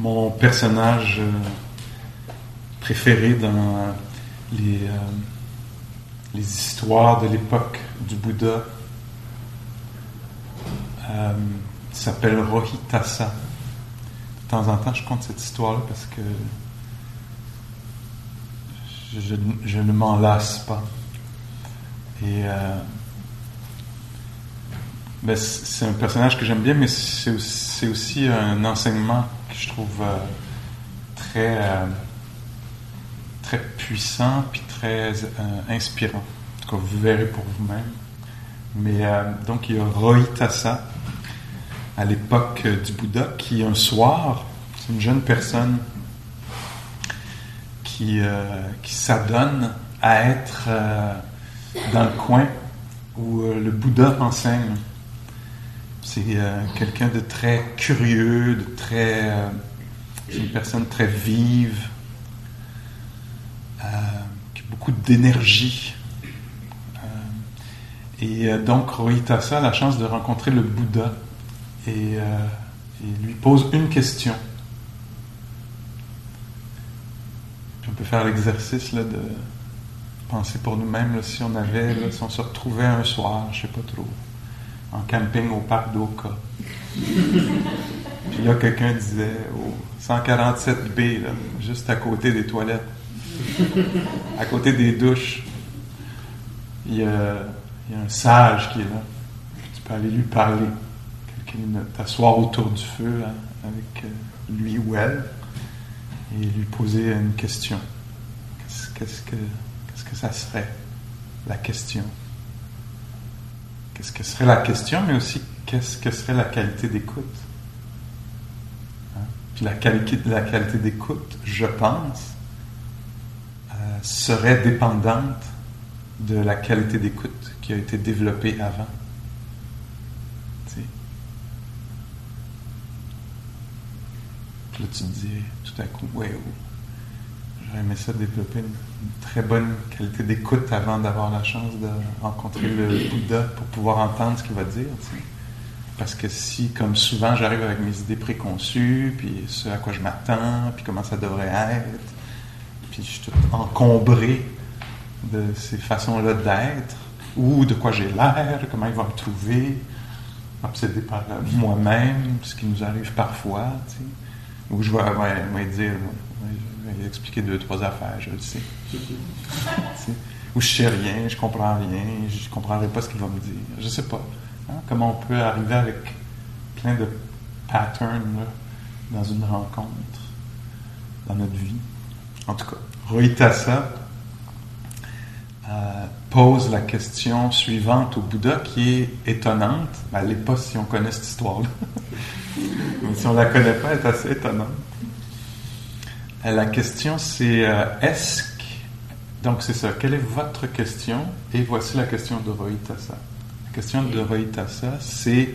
Mon personnage euh, préféré dans les, euh, les histoires de l'époque du Bouddha euh, s'appelle Rohitasa. De temps en temps, je compte cette histoire-là parce que je, ne m'en lasse pas. Et ben, c'est un personnage que j'aime bien, mais c'est aussi, un enseignement je trouve euh, très, euh, très puissant puis très euh, inspirant. En tout cas, vous verrez pour vous-même. Mais donc, il y a Rohitasa à l'époque du Bouddha qui, un soir, c'est une jeune personne qui, qui s'adonne à être dans le coin où le Bouddha enseigne. C'est euh, quelqu'un de très curieux, de très. Euh, une personne très vive, euh, qui a beaucoup d'énergie. et donc, Rohitasa a la chance de rencontrer le Bouddha et, lui pose une question. on peut faire l'exercice de penser pour nous-mêmes si on avait, si on se retrouvait un soir, je ne sais pas trop en camping au parc d'Oka. Puis là, quelqu'un disait au 147B, juste à côté des toilettes, à côté des douches, il y, a, un sage qui est là. Tu peux aller lui parler. T'asseoir autour du feu hein, avec euh, lui ou elle et lui poser une question. Qu'est-ce que, qu'est-ce que ça serait, la question? Qu'est-ce que serait la question, mais aussi qu'est-ce que serait la qualité d'écoute? Hein? Puis la qualité, la qualité d'écoute, je pense, euh, serait dépendante de la qualité d'écoute qui a été développée avant. Puis là, tu te dis tout à coup, ouais, oh, J'aurais aimé ça développer très bonne qualité d'écoute avant d'avoir la chance de rencontrer le Bouddha pour pouvoir entendre ce qu'il va dire. Parce que si, comme souvent, j'arrive avec mes idées préconçues, puis ce à quoi je m'attends, puis comment ça devrait être, puis je suis tout encombré de ces façons-là d'être, ou de quoi j'ai l'air, comment il va me trouver, obsédé par moi-même, ce qui nous arrive parfois, ou je vais, ouais, dire, il a expliqué deux, trois affaires, je le sais. Ou je sais rien, je comprends rien, je ne comprendrai pas ce qu'il va me dire. Je ne sais pas. Hein, comment on peut arriver avec plein de patterns dans une rencontre, dans notre vie. En tout cas, Rohitasa euh, pose la question suivante au Bouddha qui est étonnante. Ben, elle n'est pas si on connaît cette histoire-là. Mais si on ne la connaît pas, elle est assez étonnante. La question, c'est euh, est-ce que. Donc, c'est ça. Quelle est votre question? Et voici la question de Rohitasa. La question de Rohitasa, c'est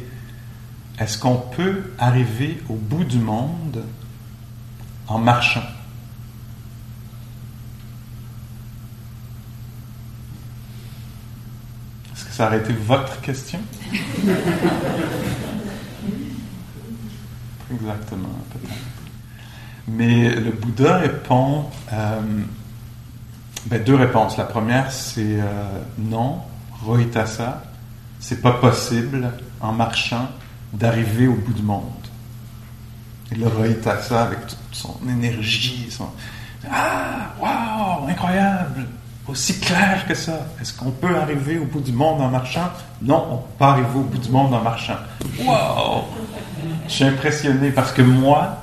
est-ce qu'on peut arriver au bout du monde en marchant? Est-ce que ça aurait été votre question? Exactement, peut-être. Mais le Bouddha répond euh, ben, deux réponses. La première, c'est euh, non, Rohitasa, c'est pas possible en marchant d'arriver au bout du monde. Et le Rohitasa, avec toute son énergie, son Ah, waouh, incroyable, aussi clair que ça. Est-ce qu'on peut arriver au bout du monde en marchant? Non, on peut pas arriver au bout du monde en marchant. Waouh Je suis impressionné parce que moi,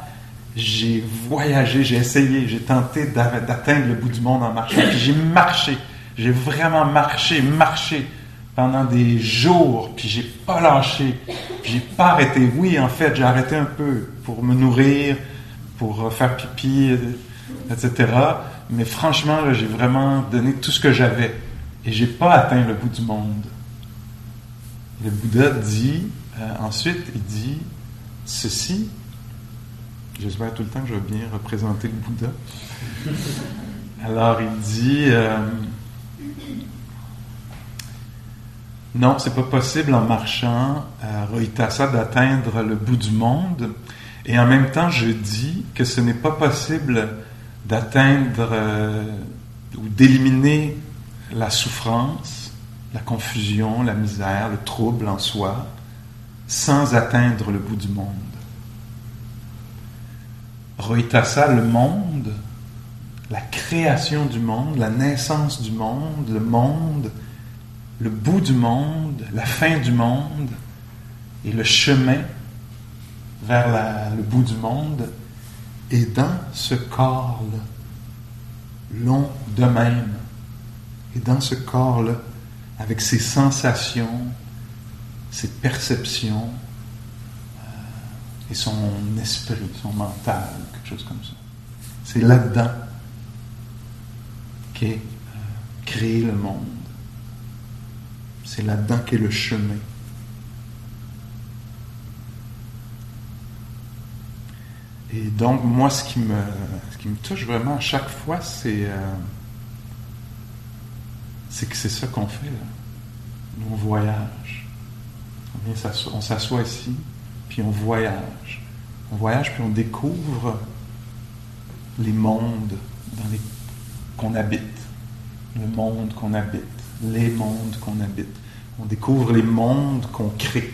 j'ai voyagé, j'ai essayé, j'ai tenté d'atteindre le bout du monde en marchant. Puis j'ai marché, j'ai vraiment marché, marché pendant des jours, puis j'ai pas lâché, puis j'ai pas arrêté. Oui, en fait, j'ai arrêté un peu pour me nourrir, pour faire pipi, etc. Mais franchement, j'ai vraiment donné tout ce que j'avais. Et j'ai pas atteint le bout du monde. Le Bouddha dit, euh, ensuite, il dit, ceci, j'espère tout le temps que je vais bien représenter le Bouddha. Alors il dit, euh, non, c'est pas possible en marchant à Rohitasa d'atteindre le bout du monde. Et en même temps, je dis que ce n'est pas possible d'atteindre euh, ou d'éliminer la souffrance, la confusion, la misère, le trouble en soi, sans atteindre le bout du monde. Rohitasa, le monde, la création du monde, la naissance du monde, le monde, le bout du monde, la fin du monde et le chemin vers le bout du monde est dans ce corps-là, long de même, et dans ce corps-là, avec ses sensations, ses perceptions, et son esprit, son mental, quelque chose comme ça. C'est là-dedans qu'est euh, créé le monde. C'est là-dedans qu'est le chemin. Et donc, moi, ce qui me, qui me touche vraiment à chaque fois, c'est euh, que c'est ça qu'on fait. Là. Nous, on voyage. On s'assoit ici, puis on voyage. On voyage, puis on découvre les mondes dans les qu'on habite, le monde qu'on habite, les mondes qu'on habite. On découvre les mondes qu'on crée.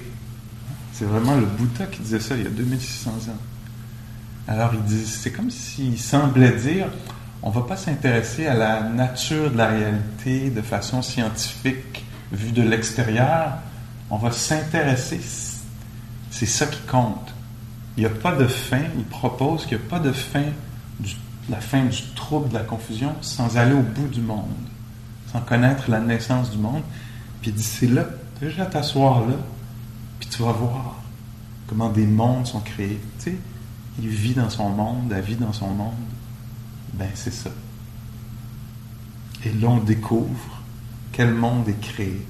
C'est vraiment le Bouddha qui disait ça il y a 2600 ans. Alors il dit, c'est comme s'il semblait dire, on ne va pas s'intéresser à la nature de la réalité de façon scientifique vue de l'extérieur, on va s'intéresser, c'est ça qui compte. Il n'y a pas de fin, il propose qu'il n'y a pas de fin, du, la fin du trouble, de la confusion, sans aller au bout du monde, sans connaître la naissance du monde. Puis il dit, c'est là, déjà t'asseoir là, puis tu vas voir comment des mondes sont créés. Tu sais, il vit dans son monde, la vie dans son monde, ben c'est ça. Et là, on découvre quel monde est créé.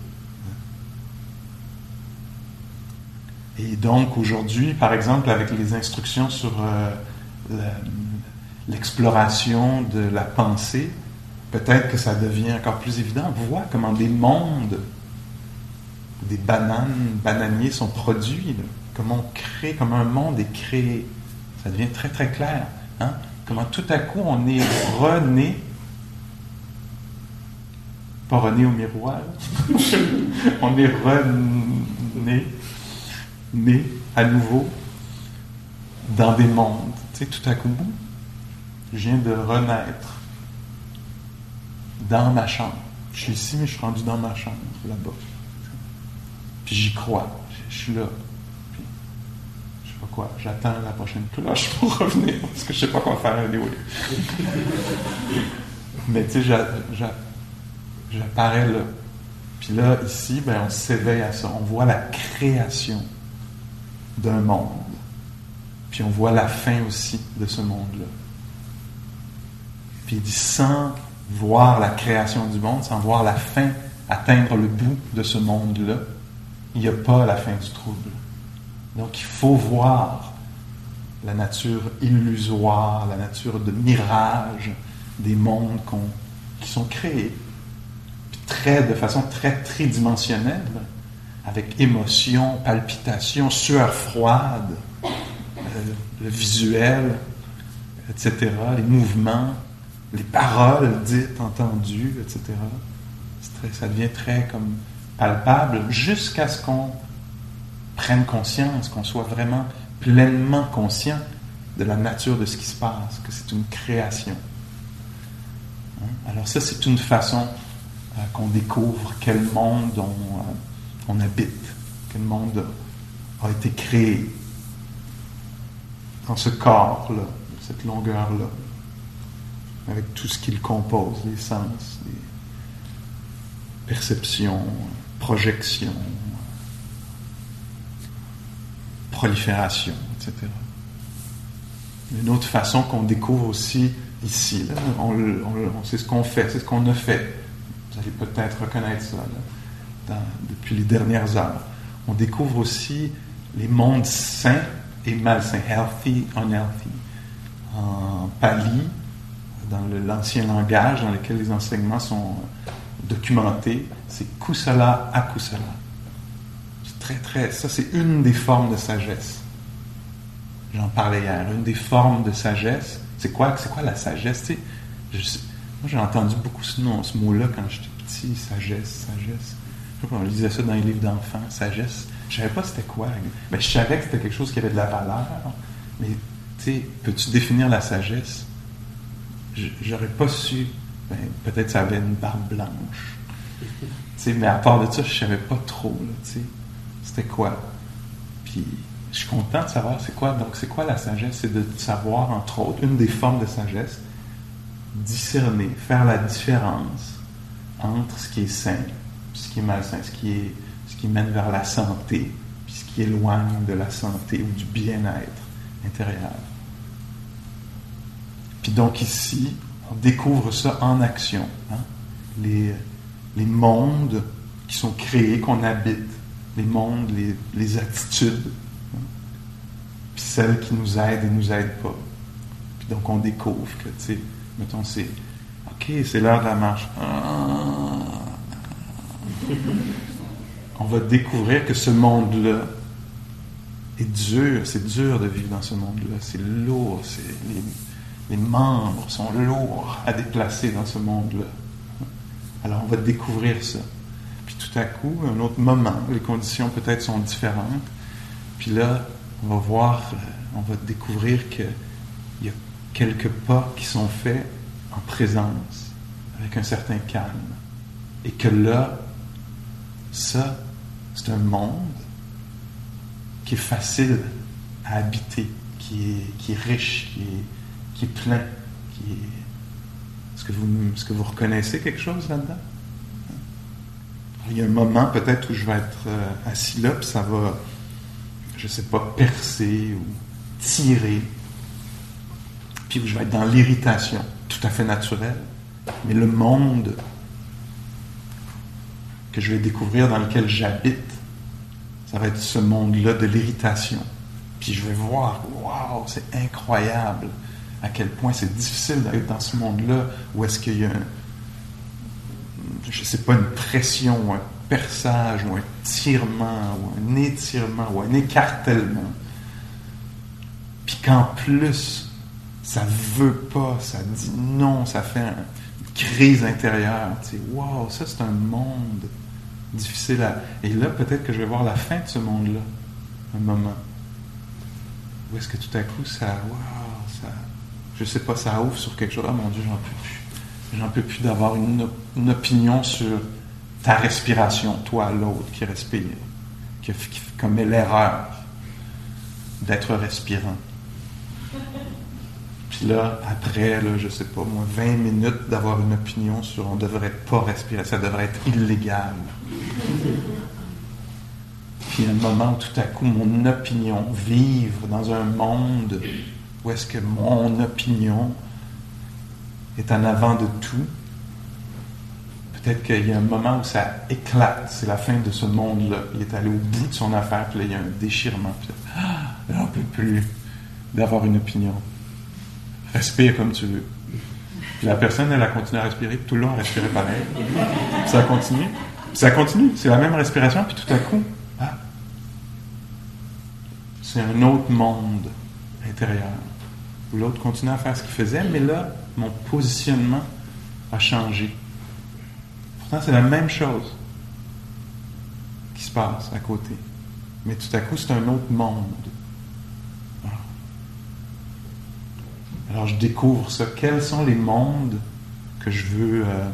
Et donc aujourd'hui, par exemple, avec les instructions sur euh, l'exploration de la pensée, peut-être que ça devient encore plus évident. On voit comment des mondes, des bananes, bananiers sont produits, comment on crée, comment un monde est créé. Ça devient très très clair. Hein? Comment tout à coup on est rené, pas rené au miroir, on est rené, né à nouveau dans des mondes. Tu sais, tout à coup, je viens de renaître dans ma chambre. Je suis ici, mais je suis rendu dans ma chambre, là-bas. Puis j'y crois. Je suis là sais pas quoi, j'attends la prochaine cloche pour revenir, parce que je sais pas quoi faire anyway. Mais tu sais, j'apparais là. Puis là, ici, ben, on s'éveille à ça. On voit la création d'un monde. Puis on voit la fin aussi de ce monde-là. Puis il dit, sans voir la création du monde, sans voir la fin, atteindre le bout de ce monde-là, il n'y a pas la fin du trouble. Donc il faut voir la nature illusoire, la nature de mirage des mondes qui sont créés, très, de façon très tridimensionnelle, avec émotion, palpitation, sueur froide, euh, le visuel, etc., les mouvements, les paroles dites, entendues, etc. ça devient très comme palpable jusqu'à ce qu'on prenne conscience, qu'on soit vraiment pleinement conscient de la nature de ce qui se passe, que c'est une création. Hein? Alors ça, c'est une façon euh, qu'on découvre quel monde on, euh, on, habite, quel monde a été créé. dans ce corps-là, cette longueur-là, avec tout ce qui le compose, les sens, les perceptions, projections, prolifération, etc. Une autre façon qu'on découvre aussi ici, là, on, on, c'est ce qu'on fait, c'est ce qu'on a fait. Vous allez peut-être reconnaître ça depuis les dernières heures. On découvre aussi les mondes sains et malsains, healthy, unhealthy. En Pali, dans l'ancien langage dans lequel les enseignements sont documentés, c'est kusala akusala. C'est très, très. Ça, c'est une des formes de sagesse. J'en parlais hier. Une des formes de sagesse, c'est quoi, quoi la sagesse? Tu sais, moi, j'ai entendu beaucoup ce, ce mot-là quand j'étais petit, sagesse, sagesse. On lisait ça dans les livres d'enfants, sagesse. Je savais pas c'était quoi. Ben, je savais que c'était quelque chose qui avait de la valeur. Mais, tu sais, peux-tu définir la sagesse? J'aurais pas su. Ben, peut-être ça avait une barbe blanche. mais à part de ça, je savais pas trop. C'était quoi? Puis, je suis content de savoir c'est quoi. Donc, c'est quoi la sagesse? C'est de savoir, entre autres, une des formes de sagesse, discerner, faire la différence entre ce qui est sain ce qui est malsain, ce qui, est, ce qui mène vers la santé, puis ce qui éloigne de la santé ou du bien-être intérieur. Puis donc ici, on découvre ça en action. Hein. Les, les mondes qui sont créés, qu'on habite, les mondes, les, les attitudes, hein. puis celles qui nous aident et nous aident pas. Puis donc on découvre que, tu sais, mettons, c'est, OK, c'est l'heure de la marche. Ah, on va découvrir que ce monde-là est dur. C'est dur de vivre dans ce monde-là. C'est lourd. les, membres sont lourds à déplacer dans ce monde-là. Alors on va découvrir ça. Puis tout à coup, un autre moment, les conditions peut-être sont différentes. Puis là, on va voir, euh, on va découvrir qu'il y a quelques pas qui sont faits en présence, avec un certain calme. Et que là, ça, c'est un monde qui est facile à habiter, qui est, qui est riche, qui est, qui est plein. Est-ce que, vous, est-ce que vous reconnaissez quelque chose là-dedans? Il y a un moment peut-être où je vais être euh, assis là, puis ça va, je ne sais pas, percer ou tirer, puis où je vais être dans l'irritation, tout à fait naturelle. Mais le monde que je vais découvrir, dans lequel j'habite, ça va être ce monde-là de l'irritation. Puis je vais voir, waouh, c'est incroyable à quel point c'est difficile d'être dans ce monde-là où est-ce qu'il y a, un, je sais pas, une pression, un perçage, ou un tirement, ou un étirement, ou un écartèlement. Puis qu'en plus, ça veut pas, ça dit non, ça fait une crise intérieure. Tu sais, wow, ça c'est un monde difficile à. Et là, peut-être que je vais voir la fin de ce monde-là, un moment. Où est-ce que tout à coup, ça. Waouh, ça. Je sais pas, ça ouvre sur quelque chose. Ah mon Dieu, j'en peux plus. J'en peux plus d'avoir une, opinion sur ta respiration, toi, l'autre qui respire, qui, qui commet l'erreur d'être respirant. Puis là, après, là, je sais pas, moi, 20 minutes d'avoir une opinion sur on devrait pas respirer, ça devrait être illégal. Puis un moment où tout à coup, mon opinion, vivre dans un monde où est-ce que mon opinion est en avant de tout, peut-être qu'il y a un moment où ça éclate, c'est la fin de ce monde-là. Il est allé au bout de son affaire, puis là, il y a un déchirement. Puis là, ah, on ne peut plus d'avoir une opinion. Respire comme tu veux. Puis la personne, elle a continué à respirer, tout le long, elle respirait pareil. ça continue. Ça continue. C'est la même respiration, puis tout à coup, ah, c'est un autre monde intérieur. L'autre continue à faire ce qu'il faisait, mais là, mon positionnement a changé. Pourtant, c'est la même chose qui se passe à côté. Mais tout à coup, c'est un autre monde. Alors je découvre ça. Quels sont les mondes que je veux euh,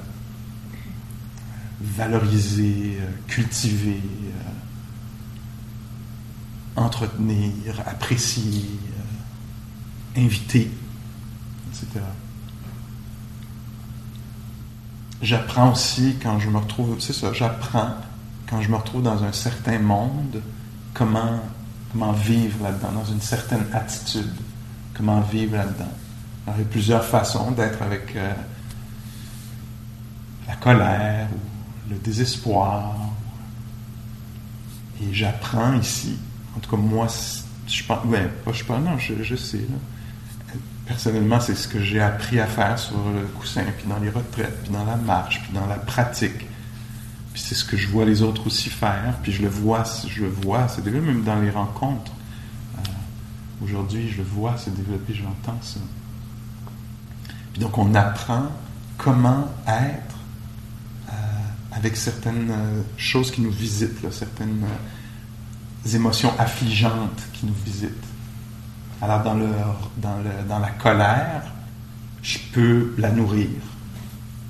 valoriser, euh, cultiver, euh, entretenir, apprécier, invité, etc. J'apprends aussi quand je me retrouve, c'est ça, j'apprends quand je me retrouve dans un certain monde, comment, comment vivre là-dedans, dans une certaine attitude, comment vivre là-dedans. Il y a plusieurs façons d'être avec euh, la colère ou le désespoir. Et j'apprends ici, en tout cas moi, je pense, ben, pas je pense, non, je, sais. Personnellement, c'est ce que j'ai appris à faire sur le coussin, puis dans les retraites, puis dans la marche, puis dans la pratique. Puis c'est ce que je vois les autres aussi faire, puis je le vois, je le vois, c'est déjà même dans les rencontres. Euh, aujourd'hui, je le vois se développer, j'entends ça. Puis donc, on apprend comment être euh, avec certaines euh, choses qui nous visitent, certaines émotions affligeantes qui nous visitent. Alors, dans, le, dans, le, dans la colère, je peux la nourrir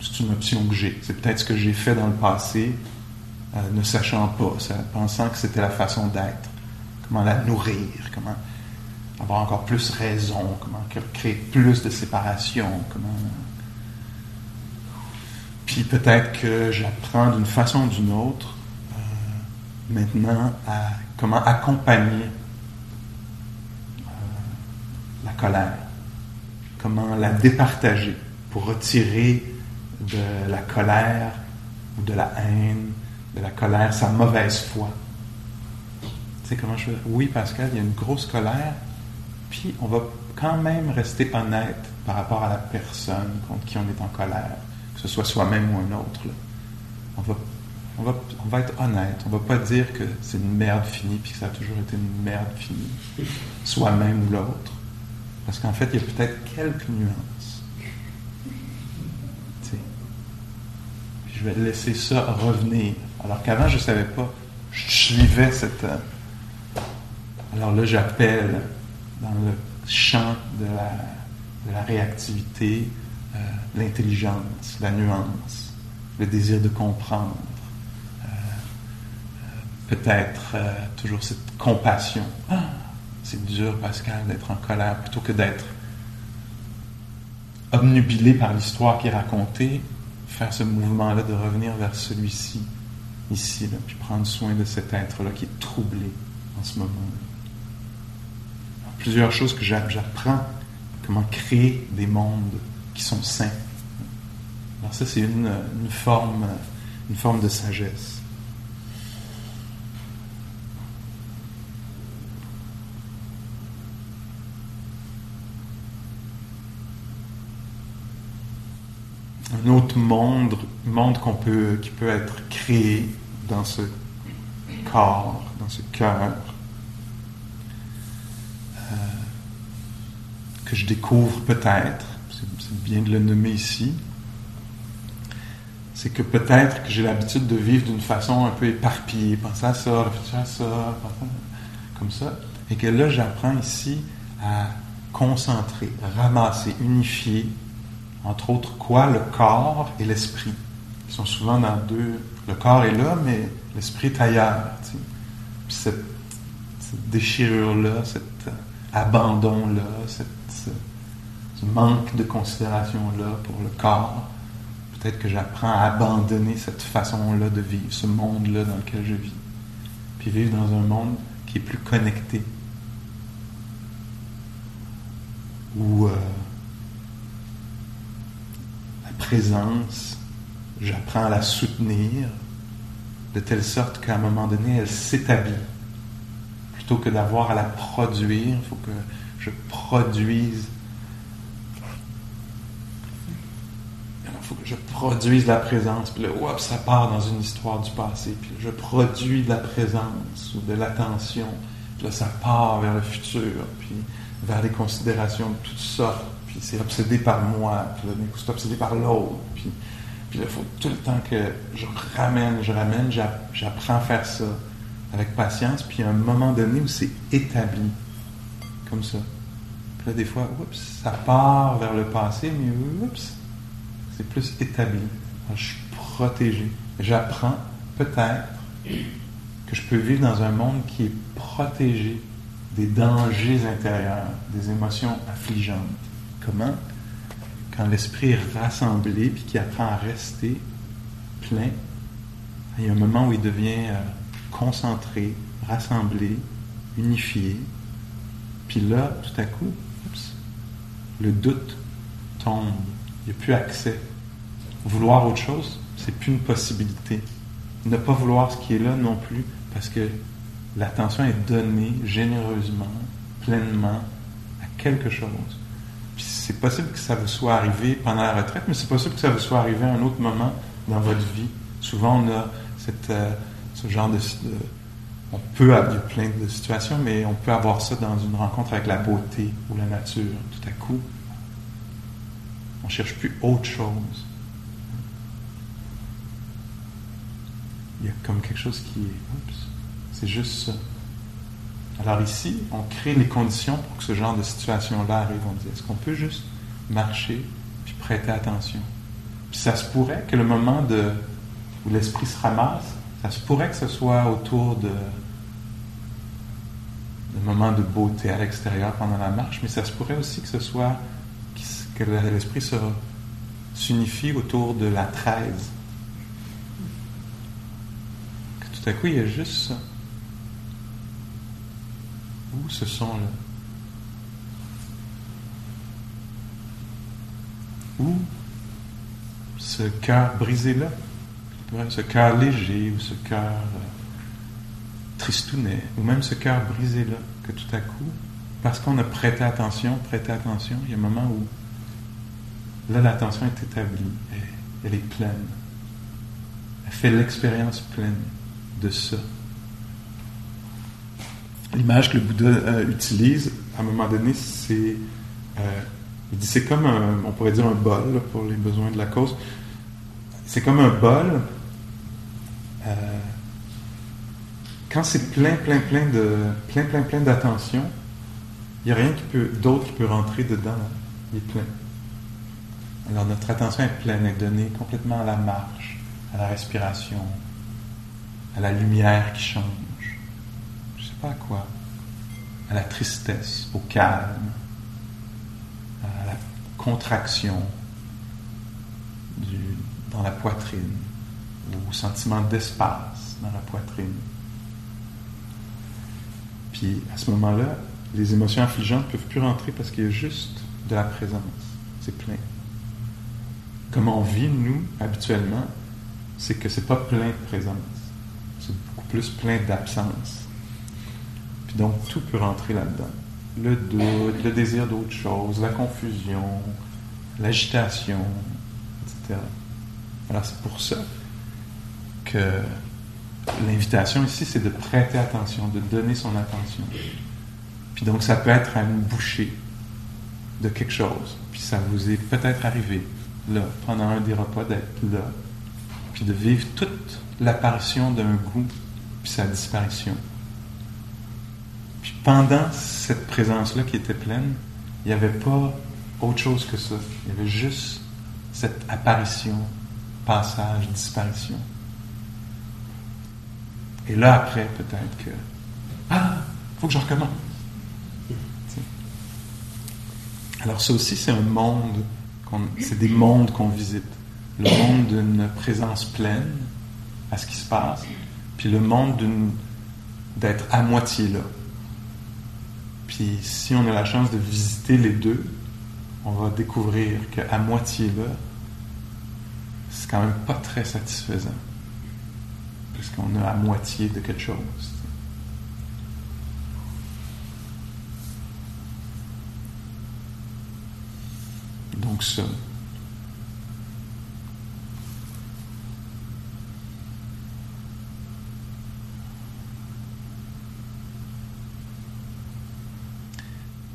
c'est une option que j'ai. C'est peut-être ce que j'ai fait dans le passé, euh, ne sachant pas, pensant que c'était la façon d'être. Comment la nourrir, comment avoir encore plus raison, comment créer plus de séparation, comment. Puis peut-être que j'apprends d'une façon ou d'une autre euh, maintenant à comment accompagner euh, la colère, comment la départager pour retirer de la colère ou de la haine, de la colère, sa mauvaise foi. Tu sais comment je Oui, Pascal, il y a une grosse colère, puis on va quand même rester honnête par rapport à la personne contre qui on est en colère, que ce soit soi-même ou un autre. On, va, on, être honnête. On va pas dire que c'est une merde finie, puis que ça a toujours été une merde finie, soi-même ou l'autre. Parce qu'en fait, il y a peut-être quelques nuances. je vais laisser ça revenir. Alors qu'avant, je ne savais pas. Je suivais cette. Euh, alors là, j'appelle dans le champ de la, réactivité euh, l'intelligence, la nuance, le désir de comprendre. Euh, peut-être toujours cette compassion. Ah, c'est dur, Pascal, d'être en colère plutôt que d'être obnubilé par l'histoire qui est racontée faire ce mouvement-là, de revenir vers celui-ci, ici, là, puis prendre soin de cet être-là qui est troublé en ce moment. Plusieurs choses que j'apprends, comment créer des mondes qui sont sains. Alors ça, c'est une, une, forme, une forme de sagesse. un autre monde, monde qu'on peut, qui peut être créé dans ce corps, dans ce cœur, que je découvre peut-être, c'est bien de le nommer ici, c'est que peut-être que j'ai l'habitude de vivre d'une façon un peu éparpillée, penser à ça, réfléchir à ça, comme ça, et que là j'apprends ici à concentrer, ramasser, unifier entre autres quoi Le corps et l'esprit. Ils sont souvent dans deux. Le corps est là, mais l'esprit est ailleurs. Puis cette, déchirure-là, cet abandon-là, ce manque de considération-là pour le corps, peut-être que j'apprends à abandonner cette façon-là de vivre, ce monde-là dans lequel je vis. Puis vivre dans un monde qui est plus connecté. Où. Euh, présence, j'apprends à la soutenir de telle sorte qu'à un moment donné, elle s'établit. Plutôt que d'avoir à la produire, il faut que je produise. Il faut que je produise la présence. Puis là, ça part dans une histoire du passé. Puis je produis de la présence ou de l'attention. Puis là, ça part vers le futur. Puis vers les considérations de toutes sortes puis c'est obsédé par moi, puis là, c'est obsédé par l'autre, puis, puis là, il faut tout le temps que je ramène, je ramène, j'apprends à faire ça avec patience, puis a un moment donné où c'est établi, comme ça. Là, des fois, oups, ça part vers le passé, mais oups, c'est plus établi. Je suis protégé. J'apprends peut-être que je peux vivre dans un monde qui est protégé des dangers intérieurs, des émotions affligeantes. Comment? Quand l'esprit est rassemblé puis qu'il apprend à rester plein, il y a un moment où il devient euh, concentré, rassemblé, unifié. Puis là, tout à coup, le doute tombe. Il n'y a plus accès. Vouloir autre chose, c'est plus une possibilité. Ne pas vouloir ce qui est là non plus, parce que l'attention est donnée généreusement, pleinement à quelque chose. Puis c'est possible que ça vous soit arrivé pendant la retraite, mais c'est possible que ça vous soit arrivé à un autre moment dans votre vie. Souvent, on a euh, ce genre de, On peut avoir plein de situations, mais on peut avoir ça dans une rencontre avec la beauté ou la nature. Tout à coup, on ne cherche plus autre chose. Il y a comme quelque chose qui est. C'est juste ça. Alors ici, on crée les conditions pour que ce genre de situation-là arrive. On dit, est-ce qu'on peut juste marcher puis prêter attention? Puis ça se pourrait que le moment de, où l'esprit se ramasse, ça se pourrait que ce soit autour de, de moments de beauté à l'extérieur pendant la marche, mais ça se pourrait aussi que ce soit que l'esprit s'unifie autour de la 13. Que tout à coup, il y a juste ça. Où ce son-là? Où ce cœur brisé-là? Ce cœur léger ou ce cœur euh, tristounet, ou même ce cœur brisé-là, que tout à coup, parce qu'on a prêté attention, prêté attention, il y a un moment où là l'attention est établie, elle, est pleine. Elle fait l'expérience pleine de ça. L'image que le Bouddha euh, utilise, à un moment donné, c'est. Euh, il dit c'est comme un, on pourrait dire un bol pour les besoins de la cause. C'est comme un bol. Euh, quand c'est plein, plein, plein de, plein, plein, plein d'attention, il n'y a rien qui peut, d'autre qui peut rentrer dedans. Il est plein. Alors notre attention est pleine, est donnée complètement à la marche, à la respiration, à la lumière qui change. Je ne sais pas à quoi. À la tristesse, au calme, à la contraction dans la poitrine, au sentiment d'espace dans la poitrine. Puis à ce moment-là, les émotions affligeantes ne peuvent plus rentrer parce qu'il y a juste de la présence. C'est plein. Comme on vit, nous, habituellement, c'est que c'est pas plein de présence. C'est beaucoup plus plein d'absence. Puis donc, tout peut rentrer là-dedans. Le doute, le désir d'autre chose, la confusion, l'agitation, etc. Alors, c'est pour ça que l'invitation ici, c'est de prêter attention, de donner son attention. Puis donc, ça peut être à une bouchée de quelque chose. Puis ça vous est peut-être arrivé, là, pendant un des repas, d'être là. Puis de vivre toute l'apparition d'un goût, puis sa disparition. Puis pendant cette présence-là qui était pleine, il n'y avait pas autre chose que ça. Il y avait juste cette apparition, passage, disparition. Et là, après, peut-être que. Ah, faut que je recommence. Alors, ça aussi, c'est un monde, c'est des mondes qu'on visite. Le monde d'une présence pleine à ce qui se passe, puis le monde d'être à moitié là. Puis, si on a la chance de visiter les deux, on va découvrir qu'à moitié là, c'est quand même pas très satisfaisant puisqu'on a à moitié de quelque chose. Donc ça.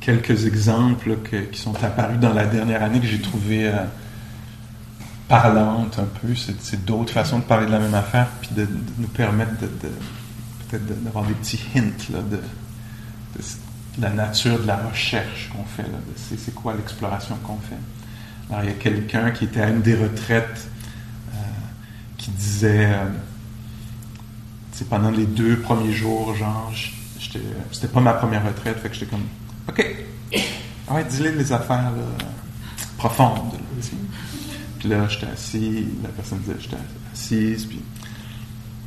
Quelques exemples qui sont apparus dans la dernière année que j'ai trouvé euh, parlante un peu. C'est d'autres façons de parler de la même affaire, puis de, nous permettre de, peut-être d'avoir des petits hints de, la nature de la recherche qu'on fait. C'est quoi l'exploration qu'on fait. Alors, il y a quelqu'un qui était à une des retraites euh, qui disait, euh, pendant les deux premiers jours, genre, c'était pas ma première retraite, fait que j'étais comme, OK, ouais, dis-les les affaires profondes. Puis là, j'étais assis, la personne disait, j'étais assise, puis,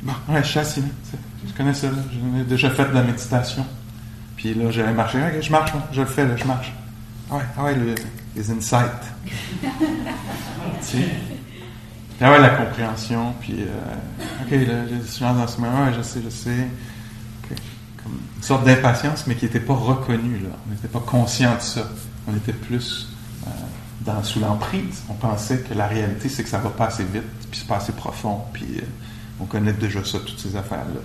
bon, ouais, je suis assis, je connais ça, j'ai déjà fait de la méditation. Puis là, j'allais marcher, OK, je marche, je le fais, là, je marche. Ah ouais, ah ouais, les insights. tu sais? Ah ouais, la compréhension, puis, euh, OK, là, je suis dans ce moment, ouais, je sais, je sais. Comme une sorte d'impatience, mais qui n'était pas reconnue, là. On n'était pas conscient de ça. On était plus euh, dans, sous l'emprise. On pensait que la réalité, c'est que ça va pas assez vite, puis c'est pas assez profond, puis euh, on connaît déjà ça, toutes ces affaires-là.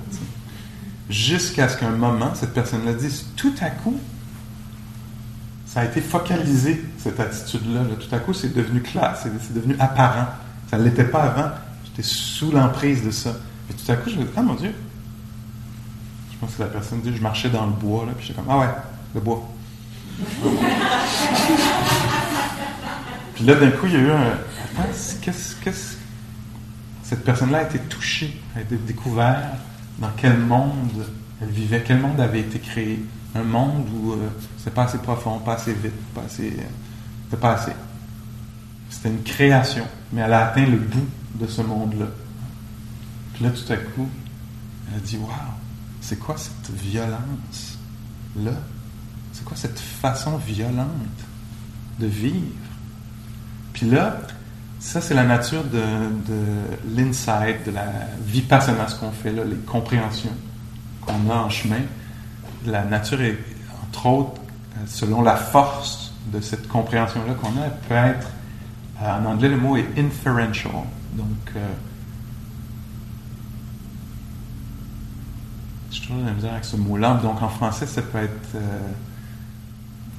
Jusqu'à ce qu'un moment, cette personne-là dise, tout à coup, ça a été focalisé, cette attitude-là. Là. Tout à coup, c'est devenu clair, c'est devenu apparent. Ça ne l'était pas avant. J'étais sous l'emprise de ça. Et tout à coup, je me dis, ah mon Dieu. Je pense que la personne dit, je marchais dans le bois, là, puis j'étais comme, ah ouais, le bois. puis là, d'un coup, il y a eu un. Attends, qu'est-ce. qu'est-ce? Cette personne-là a été touchée, a été découverte. Dans quel monde elle vivait, quel monde avait été créé? Un monde où euh, c'est pas assez profond, pas assez vite, pas assez. Euh, pas assez. C'était une création, mais elle a atteint le bout de ce monde-là. Puis là, tout à coup, elle a dit Waouh, c'est quoi cette violence-là? C'est quoi cette façon violente de vivre? Puis là, ça, c'est la nature de, l'insight, de la vipassana, ce qu'on fait là, les compréhensions qu'on a en chemin. La nature est, entre autres, selon la force de cette compréhension-là qu'on a, elle peut être euh, en anglais, le mot est inferential. Donc, euh, je trouve la misère avec ce mot-là. Donc, en français, ça peut être euh,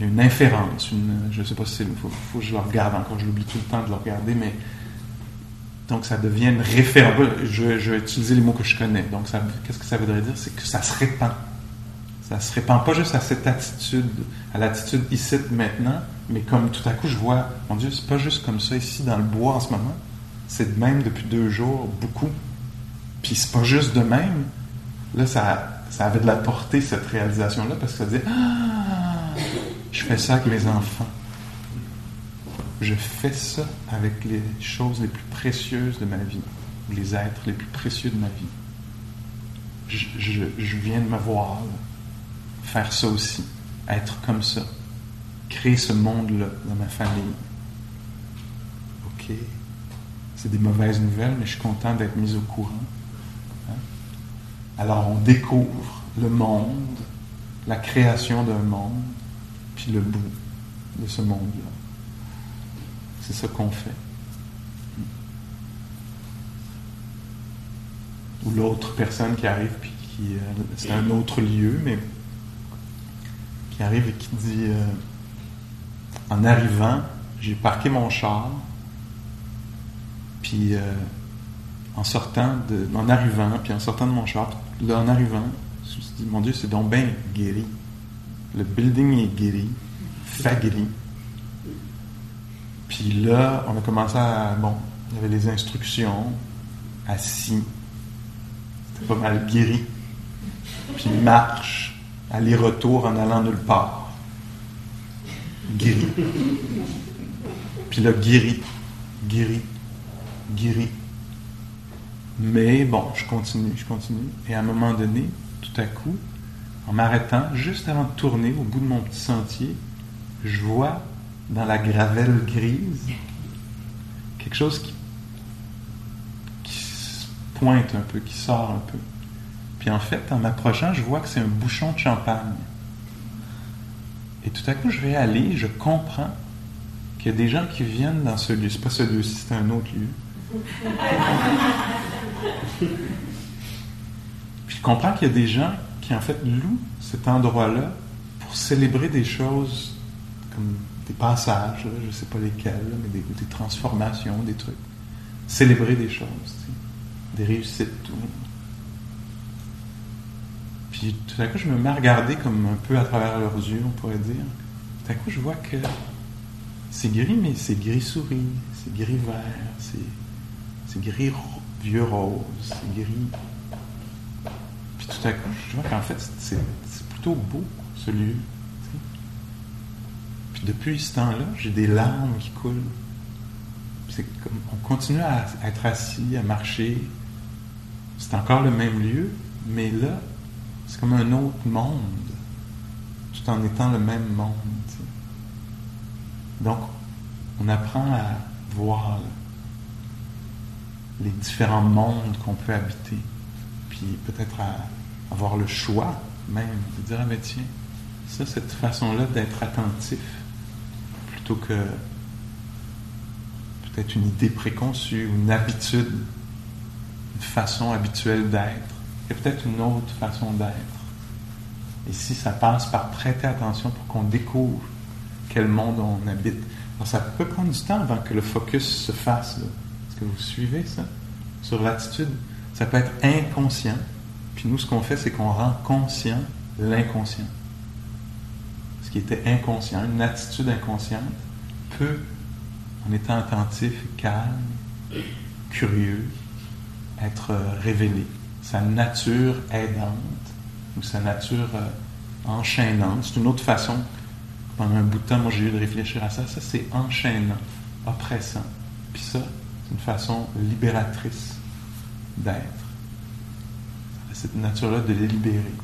une inférence. Une, je ne sais pas si c'est. Il faut, que je le regarde encore. Je l'oublie tout le temps de le regarder, mais. Donc, ça devient une référence. Je, vais utiliser les mots que je connais. Donc, qu'est-ce que ça voudrait dire? C'est que ça se répand. Ça se répand pas juste à cette attitude, à l'attitude ici, maintenant, mais comme tout à coup je vois, mon Dieu, c'est pas juste comme ça ici dans le bois en ce moment, c'est de même depuis deux jours, beaucoup. Puis c'est pas juste de même. Là, ça, ça avait de la portée, cette réalisation-là, parce que ça disait Ah, je fais ça avec mes enfants. Je fais ça avec les choses les plus précieuses de ma vie, les êtres les plus précieux de ma vie. Je, viens de me voir faire ça aussi, être comme ça créer ce monde-là dans ma famille. OK. C'est des mauvaises nouvelles, mais je suis content d'être mis au courant. Hein. Alors on découvre le monde, la création d'un monde, puis le bout de ce monde-là. C'est ça qu'on fait. Ou l'autre personne qui arrive, puis qui. Euh, c'est un autre lieu, mais qui arrive et qui dit. Euh, en arrivant, j'ai parqué mon char, puis euh, en sortant, de, en arrivant, puis en sortant de mon char, en arrivant, je me suis dit, mon Dieu, c'est donc bien guéri. Le building est guéri, fait guéri. Puis là, on a commencé à, bon, il y avait les instructions, assis, c'était pas mal guéri. Puis marche, aller-retour en allant nulle part guéri. Puis là, guéri, guéri, guéri. Mais bon, je continue, je continue. Et à un moment donné, tout à coup, en m'arrêtant, juste avant de tourner au bout de mon petit sentier, je vois dans la gravelle grise quelque chose qui, qui pointe un peu, qui sort un peu. Puis en fait, en m'approchant, je vois que c'est un bouchon de champagne. Et tout à coup, je réalise, je comprends qu'il y a des gens qui viennent dans ce lieu. C'est pas ce lieu-ci, c'est un autre lieu. Puis je comprends qu'il y a des gens qui, en fait, louent cet endroit-là pour célébrer des choses comme des passages, je ne sais pas lesquels, mais des, des, transformations, des trucs. Célébrer des choses, des réussites. Tout. Puis tout à coup, je me mets à regarder comme un peu à travers leurs yeux, on pourrait dire. Tout à coup, je vois que c'est gris, mais c'est gris souris, c'est gris vert, c'est gris vieux rose, c'est gris. Puis tout à coup, je vois qu'en fait, c'est plutôt beau, ce lieu. Puis depuis ce temps-là, j'ai des larmes qui coulent. On continue à être assis, à marcher. C'est encore le même lieu, mais là, c'est comme un autre monde, tout en étant le même monde. Donc, on apprend à voir les différents mondes qu'on peut habiter, peut-être avoir le choix même de dire, ah mais tiens, ça, cette façon-là d'être attentif, plutôt que peut-être une idée préconçue, une habitude, une façon habituelle d'être, et peut-être une autre façon d'être. Et si ça passe par prêter attention pour qu'on découvre quel monde on habite. Ça peut prendre du temps avant que le focus se fasse. Est-ce que vous suivez ça? Sur l'attitude? Ça peut être inconscient. Puis nous, ce qu'on fait, c'est qu'on rend conscient l'inconscient. Ce qui était inconscient, une attitude inconsciente, peut, en étant attentif, calme, curieux, être révélé. Sa nature aidante ou sa nature euh, enchaînante. C'est une autre façon pendant un bout de temps, moi j'ai eu de réfléchir à ça. Ça, c'est enchaînant, oppressant. Puis ça, c'est une façon libératrice d'être. Cette nature-là de les libérer.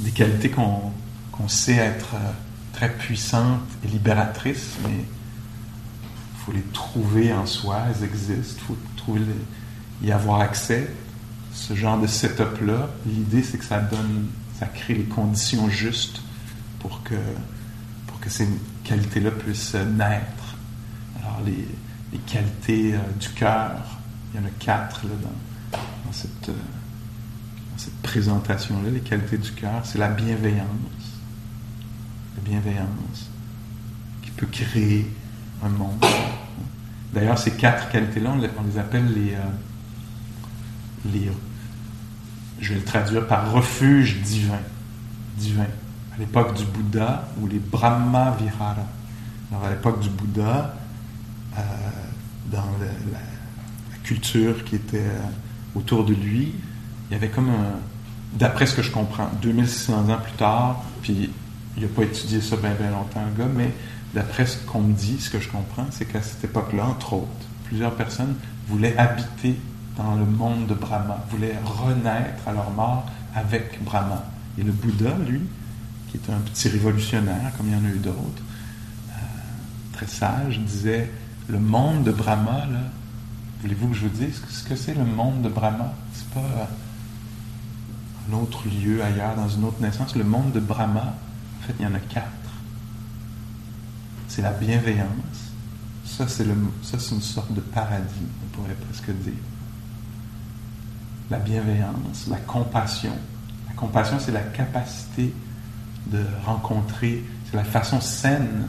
Des qualités qu'on sait être euh, très puissantes et libératrices, mais il faut les trouver en soi, elles existent, il faut trouver y avoir accès ce genre de setup-là, l'idée c'est que ça donne, ça crée les conditions justes pour que, pour que ces qualités-là puissent naître. Les, qualités euh, du cœur, il y en a quatre dans, cette, euh, cette présentation-là, les qualités du cœur, c'est la bienveillance. La bienveillance qui peut créer un monde. D'ailleurs, ces quatre qualités-là, on les appelle les, euh, les, je vais le traduire par refuge divin. Divin. À l'époque du Bouddha, ou les Brahma Vihara. Alors, à l'époque du Bouddha, euh, dans la, culture qui était euh, autour de lui, il y avait comme un. D'après ce que je comprends, 2600 ans plus tard, puis il n'a pas étudié ça bien, bien longtemps, le gars, mais d'après ce qu'on me dit, ce que je comprends, c'est qu'à cette époque-là, entre autres, plusieurs personnes voulaient habiter dans le monde de Brahma, voulaient renaître à leur mort avec Brahma. Et le Bouddha, lui, qui est un petit révolutionnaire, comme il y en a eu d'autres, euh, très sage, disait le monde de Brahma, là, voulez-vous que je vous dise ce que c'est le monde de Brahma? C'est pas un autre lieu ailleurs, dans une autre naissance. Le monde de Brahma, en fait, il y en a quatre. C'est la bienveillance. Ça, c'est une sorte de paradis, on pourrait presque dire la bienveillance, la compassion. La compassion, c'est la capacité de rencontrer, c'est la façon saine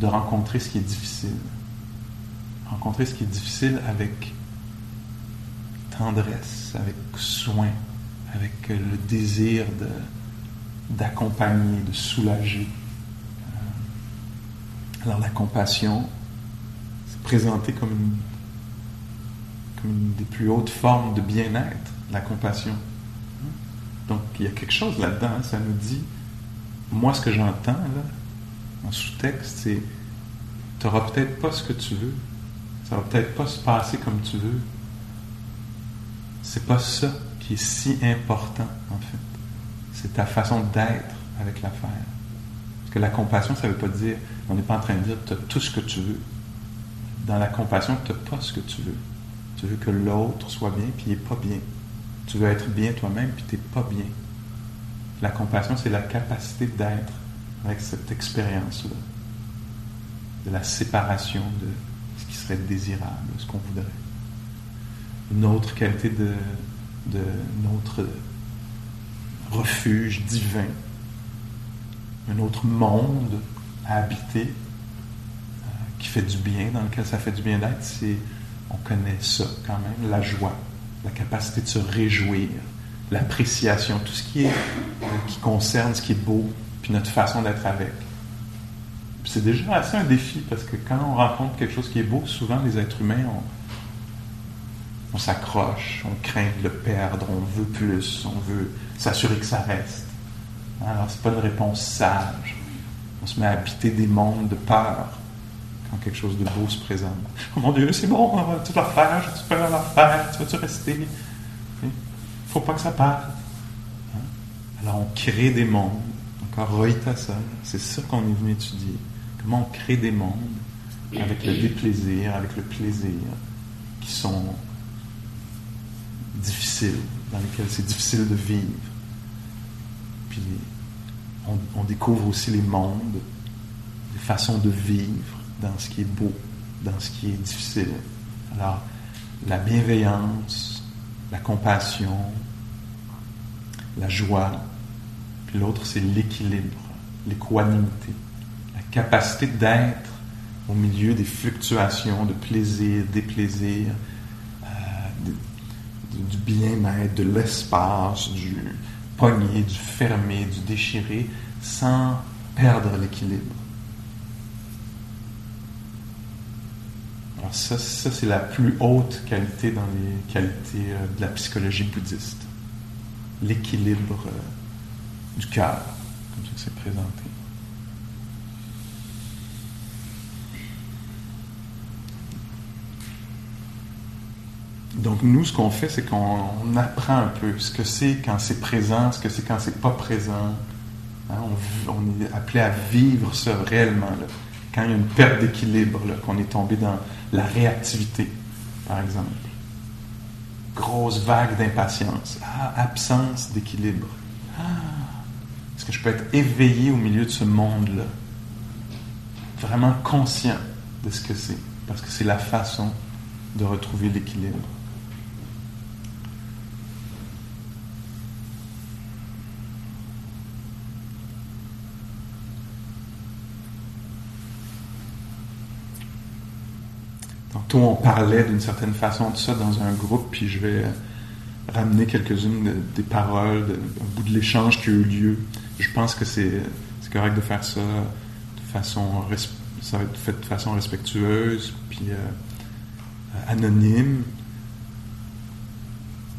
de rencontrer ce qui est difficile. Rencontrer ce qui est difficile avec tendresse, avec soin, avec le désir de, d'accompagner, de soulager. Euh, alors la compassion, c'est présenté comme une une des plus hautes formes de bien-être, la compassion. Donc, il y a quelque chose là-dedans. Hein. ça nous dit, moi, ce que j'entends, là, en sous-texte, c'est tu n'auras peut-être pas ce que tu veux. Ça va peut-être pas se passer comme tu veux. C'est pas ça qui est si important, en fait. C'est ta façon d'être avec l'affaire. Parce que la compassion, ça veut pas dire, on n'est pas en train de dire, tu as tout ce que tu veux. Dans la compassion, tu n'as pas ce que tu veux. Tu veux que l'autre soit bien, puis il n'est pas bien. Tu veux être bien toi-même, puis tu n'es pas bien. La compassion, c'est la capacité d'être avec cette expérience-là, de la séparation de serait désirable, ce qu'on voudrait. Une autre qualité de, notre refuge divin, un autre monde à habiter euh, qui fait du bien, dans lequel ça fait du bien d'être, c'est on connaît ça quand même, la joie, la capacité de se réjouir, l'appréciation, tout ce qui est euh, qui concerne ce qui est beau, puis notre façon d'être avec. C'est déjà assez un défi parce que quand on rencontre quelque chose qui est beau, souvent les êtres humains, on s'accroche, on craint de le perdre, on veut plus, on veut s'assurer que ça reste. Alors, c'est pas une réponse sage. On se met à habiter des mondes de peur quand quelque chose de beau se présente. Oh mon Dieu, c'est bon, tu vas faire, tu peux la faire, tu vas-tu rester? Il faut pas que ça parte. Hein? Alors, on crée des mondes. Encore Rohitasana, c'est ça qu'on est venu étudier. Comment on crée des mondes avec le déplaisir, avec le plaisir, qui sont difficiles, dans lesquels c'est difficile de vivre. Puis on, découvre aussi les mondes, les façons de vivre dans ce qui est beau, dans ce qui est difficile. Alors, la bienveillance, la compassion, la joie, puis l'autre, c'est l'équilibre, l'équanimité, capacité d'être au milieu des fluctuations de plaisir, déplaisir, euh, du bien-être, de l'espace, du, du fermé, du déchiré, sans perdre l'équilibre. Alors ça, ça c'est la plus haute qualité dans les qualités euh, de la psychologie bouddhiste. L'équilibre euh, du cœur, comme ça c'est présenté. Donc nous, ce qu'on fait, c'est qu'on apprend un peu ce que c'est quand c'est présent, ce que c'est quand c'est pas présent. Hein, on, est appelé à vivre ça réellement. Quand il y a une perte d'équilibre, qu'on est tombé dans la réactivité, par exemple. Grosse vague d'impatience. Ah, absence d'équilibre. Ah, est-ce que je peux être éveillé au milieu de ce monde-là? Vraiment conscient de ce que c'est. Parce que c'est la façon de retrouver l'équilibre. On parlait d'une certaine façon de ça dans un groupe, puis je vais ramener quelques-unes des paroles, au bout de l'échange qui a eu lieu. Je pense que c'est correct de faire ça de façon, ça de façon respectueuse, puis euh, anonyme.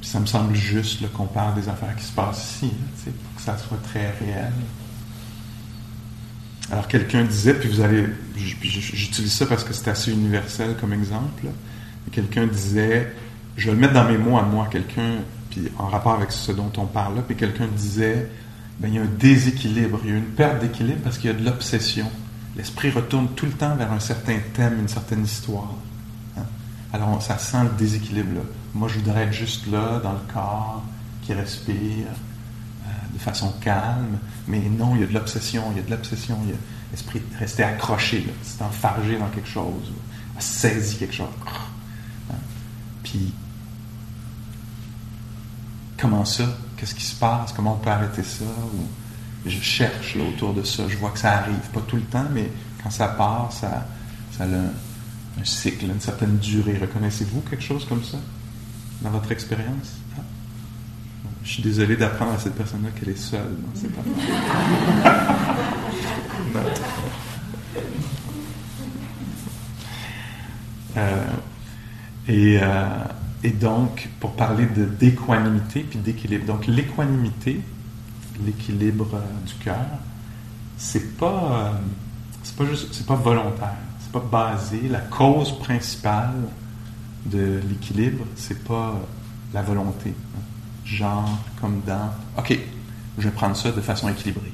ça me semble juste qu'on parle des affaires qui se passent ici, pour que ça soit très réel. Alors quelqu'un disait, puis vous allez, j'utilise ça parce que c'est assez universel comme exemple, quelqu'un disait, je vais le mettre dans mes mots à moi, quelqu'un, puis en rapport avec ce dont on parle là, puis quelqu'un disait, ben, il y a un déséquilibre, il y a une perte d'équilibre parce qu'il y a de l'obsession. L'esprit retourne tout le temps vers un certain thème, une certaine histoire. Hein. Alors ça sent le déséquilibre là. Moi je voudrais être juste là, dans le corps, qui respire, de façon calme, mais non, il y a de l'obsession, il y a de l'obsession, il y a l'esprit resté accroché, c'est enfargé dans quelque chose, a saisi quelque chose. Hein? Puis, comment ça? Qu'est-ce qui se passe? Comment on peut arrêter ça? je cherche là, autour de ça, je vois que ça arrive, pas tout le temps, mais quand ça part, ça, a un cycle, une certaine durée. Reconnaissez-vous quelque chose comme ça dans votre expérience? Je suis désolé d'apprendre à cette personne-là qu'elle est seule dans cette euh, et, euh, et, donc, pour parler de d'équanimité puis d'équilibre. Donc, l'équanimité, l'équilibre euh, du cœur, c'est pas, c'est pas juste, c'est pas volontaire, c'est pas basé. La cause principale de l'équilibre, c'est pas la volonté genre comme dans OK, je vais prendre ça de façon équilibrée.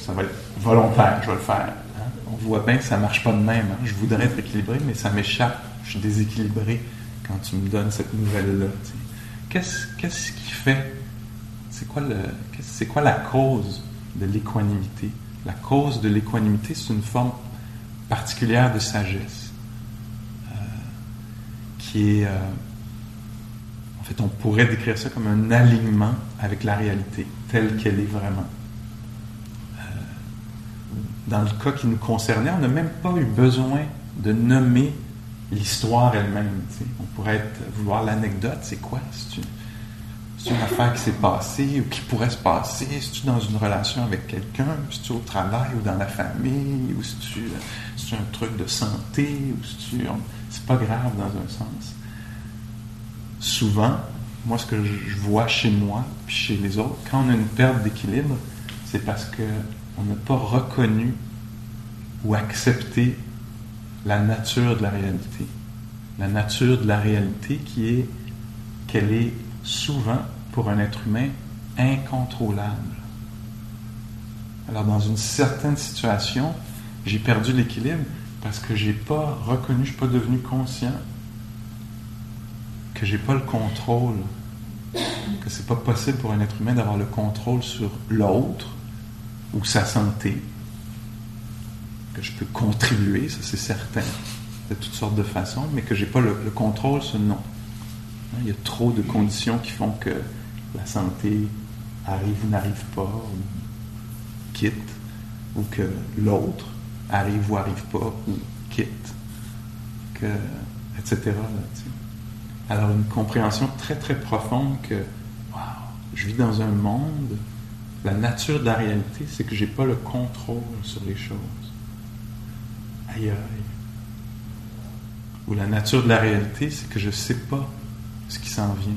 ça va être volontaire, je vais le faire. Hein. On voit bien que ça ne marche pas de même. Hein. Je voudrais être équilibré, mais ça m'échappe. Je suis déséquilibré quand tu me donnes cette nouvelle-là. Qu'est-ce, qui fait c'est quoi, le, c'est quoi la cause de l'équanimité? La cause de l'équanimité, c'est une forme particulière de sagesse euh, qui est euh, en fait, on pourrait décrire ça comme un alignement avec la réalité, telle qu'elle est vraiment. Euh, dans le cas qui nous concernait, on n'a même pas eu besoin de nommer l'histoire elle-même. On pourrait vouloir l'anecdote, c'est quoi? C'est une affaire qui s'est passée ou qui pourrait se passer? Si tu es dans une relation avec quelqu'un? Si tu es au travail ou dans la famille? Ou si tu c'est un truc de santé? Ou. C'est pas grave dans un sens. Souvent, moi, ce que je vois chez moi puis chez les autres, quand on a une perte d'équilibre, c'est parce qu'on n'a pas reconnu ou accepté la nature de la réalité. La nature de la réalité qui est qu'elle est souvent, pour un être humain, incontrôlable. Alors, dans une certaine situation, j'ai perdu l'équilibre parce que j'ai pas reconnu, je suis pas devenu conscient que j'ai pas le contrôle, que c'est pas possible pour un être humain d'avoir le contrôle sur l'autre ou sa santé, que je peux contribuer, ça c'est certain, de toutes sortes de façons, mais que j'ai pas le, contrôle sur non. Hein, il y a trop de conditions qui font que la santé arrive ou n'arrive pas, ou quitte, ou que l'autre arrive ou arrive pas, ou quitte, etc. Alors une compréhension très très profonde que wow, je vis dans un monde, la nature de la réalité, c'est que j'ai pas le contrôle sur les choses. Aïe aïe. Ou la nature de la réalité, c'est que je sais pas ce qui s'en vient.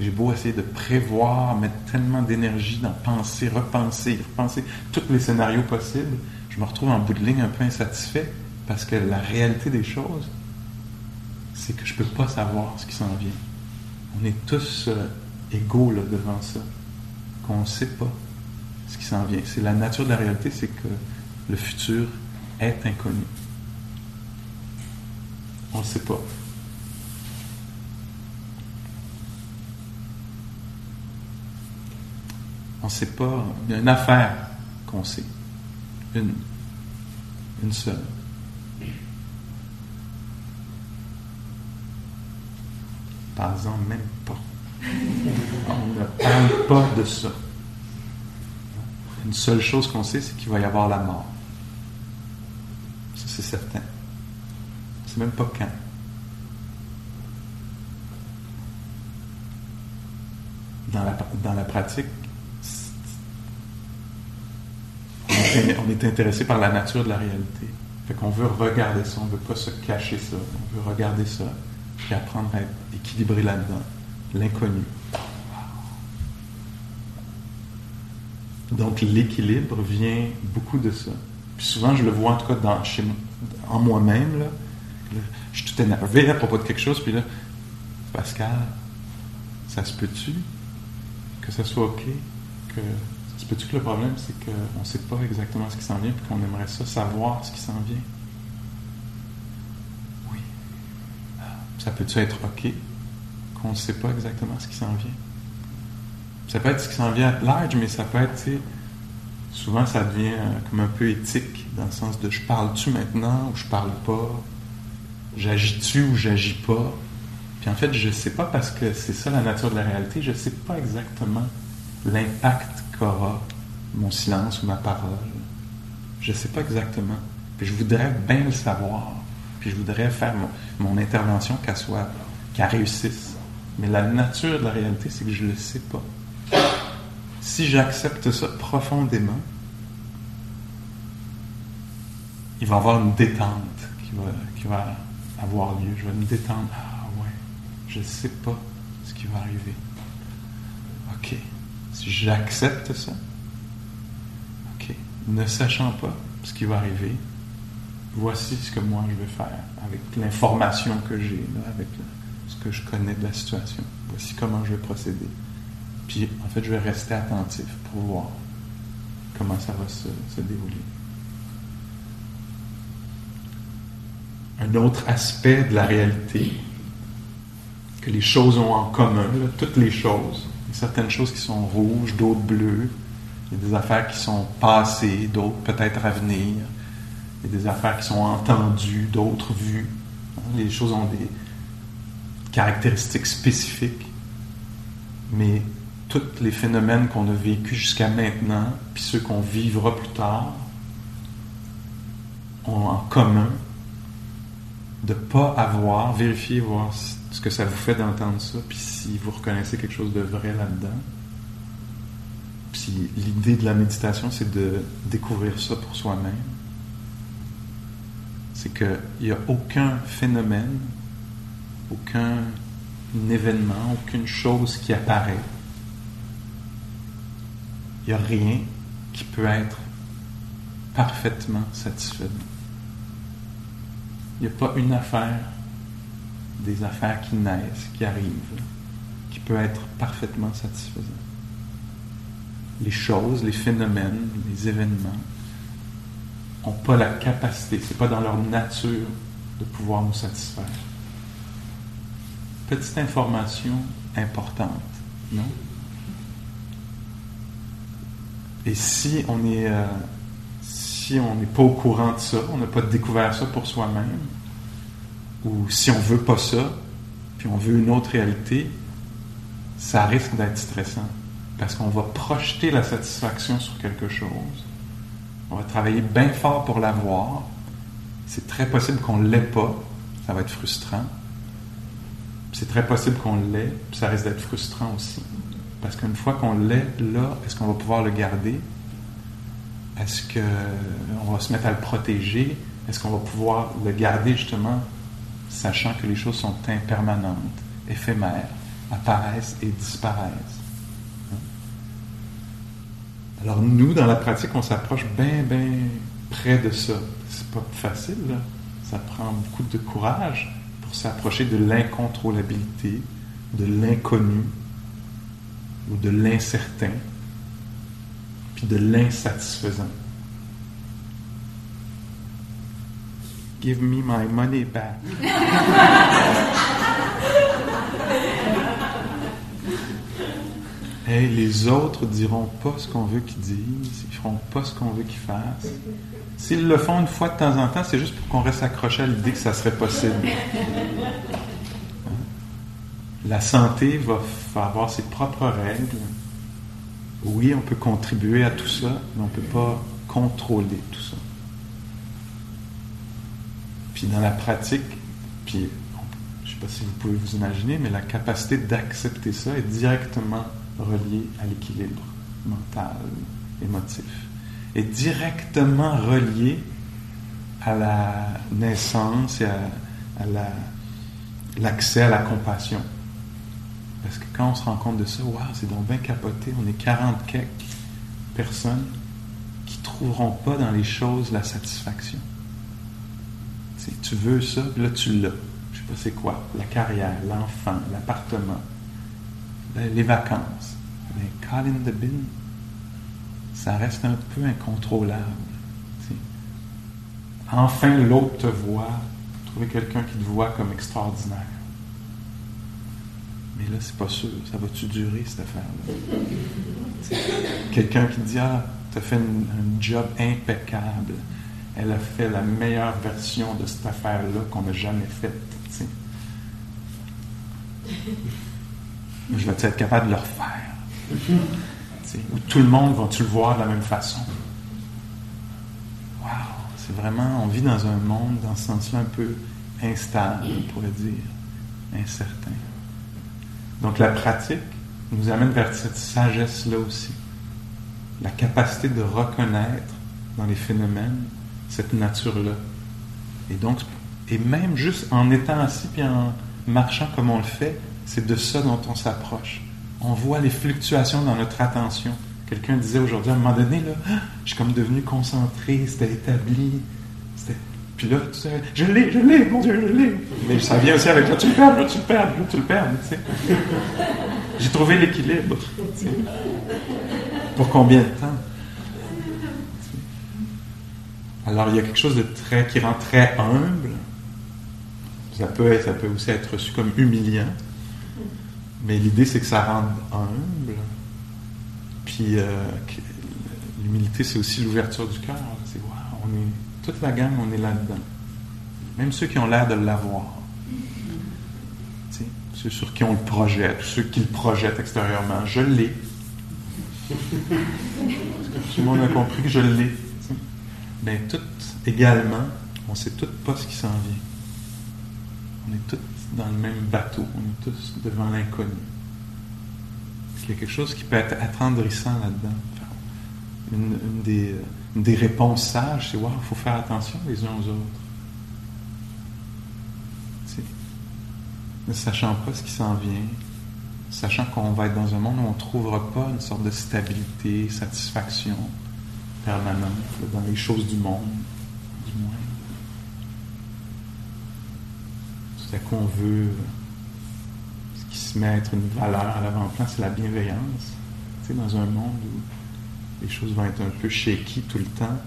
J'ai beau essayer de prévoir, mettre tellement d'énergie dans penser, repenser, repenser tous les scénarios possibles, je me retrouve en bout de ligne un peu insatisfait parce que la réalité des choses, c'est que je ne peux pas savoir ce qui s'en vient. On est tous euh, égaux devant ça, qu'on ne sait pas ce qui s'en vient. C'est la nature de la réalité, c'est que le futur est inconnu. On ne sait pas. On ne sait pas. Il y a une affaire qu'on sait. Une. Une seule. Parle-en même pas. On ne parle pas de ça. Une seule chose qu'on sait, c'est qu'il va y avoir la mort. Ça, c'est certain. C'est même pas quand. Dans la, dans la pratique, on est, intéressé par la nature de la réalité. Fait qu'on veut regarder ça, on ne veut pas se cacher ça, on veut regarder ça, puis apprendre à être équilibré là-dedans, l'inconnu. Donc l'équilibre vient beaucoup de ça. Puis souvent, je le vois en tout cas dans, chez, en moi-même. Là, je suis tout énervé à propos de quelque chose, puis là, Pascal, ça se peut-tu que ça soit OK? Que, ça se peut-tu que le problème, c'est qu'on ne sait pas exactement ce qui s'en vient, puis qu'on aimerait ça savoir ce qui s'en vient? Ça peut-tu être OK qu'on ne sait pas exactement ce qui s'en vient? Ça peut être ce qui s'en vient à large, mais ça peut être, souvent ça devient euh, comme un peu éthique, dans le sens de je parle-tu maintenant ou je parle pas? J'agis-tu ou j'agis pas? Puis en fait, je ne sais pas parce que c'est ça la nature de la réalité, je ne sais pas exactement l'impact qu'aura mon silence ou ma parole. Je ne sais pas exactement. Puis je voudrais bien le savoir. Puis je voudrais faire mon, intervention qu'elle soit, qu'elle réussisse. Mais la nature de la réalité, c'est que je ne le sais pas. Si j'accepte ça profondément, il va y avoir une détente qui va, qui va avoir lieu. Je vais me détendre. Ah ouais, je ne sais pas ce qui va arriver. OK. Si j'accepte ça, OK. Ne sachant pas ce qui va arriver, voici ce que moi je vais faire avec l'information que j'ai, avec ce que je connais de la situation. Voici comment je vais procéder. Puis, en fait, je vais rester attentif pour voir comment ça va se, dérouler. un autre aspect de la réalité que les choses ont en commun, toutes les choses. Il y a certaines choses qui sont rouges, d'autres bleues. Il y a des affaires qui sont passées, d'autres peut-être à venir. Il y a des affaires qui sont entendues, d'autres vues. Les choses ont des caractéristiques spécifiques. Mais tous les phénomènes qu'on a vécus jusqu'à maintenant, puis ceux qu'on vivra plus tard, ont en commun de ne pas avoir, vérifier, voir ce que ça vous fait d'entendre ça, puis si vous reconnaissez quelque chose de vrai là-dedans. Puis l'idée de la méditation, c'est de découvrir ça pour soi-même. C'est qu'il n'y a aucun phénomène, aucun événement, aucune chose qui apparaît. Il n'y a rien qui peut être parfaitement satisfaisant. Il n'y a pas une affaire, des affaires qui naissent, qui arrivent, qui peut être parfaitement satisfaisant. Les choses, les phénomènes, les événements n'ont pas la capacité, c'est pas dans leur nature de pouvoir nous satisfaire. Petite information importante, non? Et si on est, euh, si on n'est pas au courant de ça, on n'a pas découvert ça pour soi-même, ou si on veut pas ça, puis on veut une autre réalité, ça risque d'être stressant. Parce qu'on va projeter la satisfaction sur quelque chose. On va travailler bien fort pour l'avoir. C'est très possible qu'on ne l'ait pas. Ça va être frustrant. C'est très possible qu'on l'ait, ça risque d'être frustrant aussi. Parce qu'une fois qu'on l'est là, est-ce qu'on va pouvoir le garder? Est-ce qu'on va se mettre à le protéger? Est-ce qu'on va pouvoir le garder justement, sachant que les choses sont impermanentes, éphémères, apparaissent et disparaissent? Alors nous, dans la pratique, on s'approche bien, bien près de ça. C'est pas facile, là. Ça prend beaucoup de courage pour s'approcher de l'incontrôlabilité, de l'inconnu, ou de l'incertain, puis de l'insatisfaisant. Give me my money back. hey, les autres diront pas ce qu'on veut qu'ils disent, ils feront pas ce qu'on veut qu'ils fassent. S'ils le font une fois de temps en temps, c'est juste pour qu'on reste accroché à l'idée que ça serait possible. La santé va, avoir ses propres règles. Oui, on peut contribuer à tout ça, mais on ne peut pas contrôler tout ça. Puis dans la pratique, puis je ne sais pas si vous pouvez vous imaginer, mais la capacité d'accepter ça est directement reliée à l'équilibre mental, émotif, est directement reliée à la naissance et à, l'accès à la compassion. Parce que quand on se rend compte de ça, waouh, c'est donc bien capoté. On est 40 quelques personnes qui ne trouveront pas dans les choses la satisfaction. tu veux ça, là tu l'as. Je sais pas c'est quoi. La carrière, l'enfant, l'appartement, les vacances. Mais call in the bin, ça reste un peu incontrôlable. Enfin, l'autre te voit. Trouver quelqu'un qui te voit comme extraordinaire. Mais là, c'est pas sûr. Ça va-tu durer, cette affaire-là? Quelqu'un qui dit Ah, tu as fait un, job impeccable. Elle a fait la meilleure version de cette affaire-là qu'on n'a jamais faite. Je vais être capable de le refaire? Ou tout le monde va-tu le voir de la même façon? Wow! C'est vraiment, on vit dans un monde, dans ce sens-là, un peu instable, on pourrait dire, incertain. Donc la pratique nous amène vers cette sagesse-là aussi. La capacité de reconnaître dans les phénomènes cette nature-là. Et donc, et même juste en étant assis et en marchant comme on le fait, c'est de ça dont on s'approche. On voit les fluctuations dans notre attention. Quelqu'un disait aujourd'hui, à un moment donné, ah, je suis comme devenu concentré, c'était établi, puis là, tu sais, je l'ai, je l'ai, mon Dieu, je l'ai. Mais ça vient aussi avec là, tu le perds, là, tu le perds, là, tu le perds. Tu sais. J'ai trouvé l'équilibre. Pour combien de temps? Alors, il y a quelque chose de très, qui rend très humble. Ça peut, ça peut aussi être reçu comme humiliant. Mais l'idée, c'est que ça rende humble. Puis, euh, l'humilité, c'est aussi l'ouverture du cœur. C'est, wow, on est toute la gang, on est là-dedans. Même ceux qui ont l'air de l'avoir. Ceux sur qui on le projette, ceux qui le projettent extérieurement. Je l'ai. Tout le monde a compris que je l'ai. Mais tout également, on sait tout pas ce qui s'en vient. On est tous dans le même bateau, on est tous devant l'inconnu. Il y a quelque chose qui peut être attendrissant là-dedans? Une, des, des, réponses sages, c'est voir, il faut faire attention les uns aux autres. ne sachant pas ce qui s'en vient, sachant qu'on va être dans un monde où on ne trouvera pas une sorte de stabilité, satisfaction permanente dans les choses du monde, du moins. Tout à coup, on veut. Ce qui se met à être une valeur à l'avant-plan, c'est la bienveillance. Tu dans un monde où les choses vont être un peu shaky tout le temps,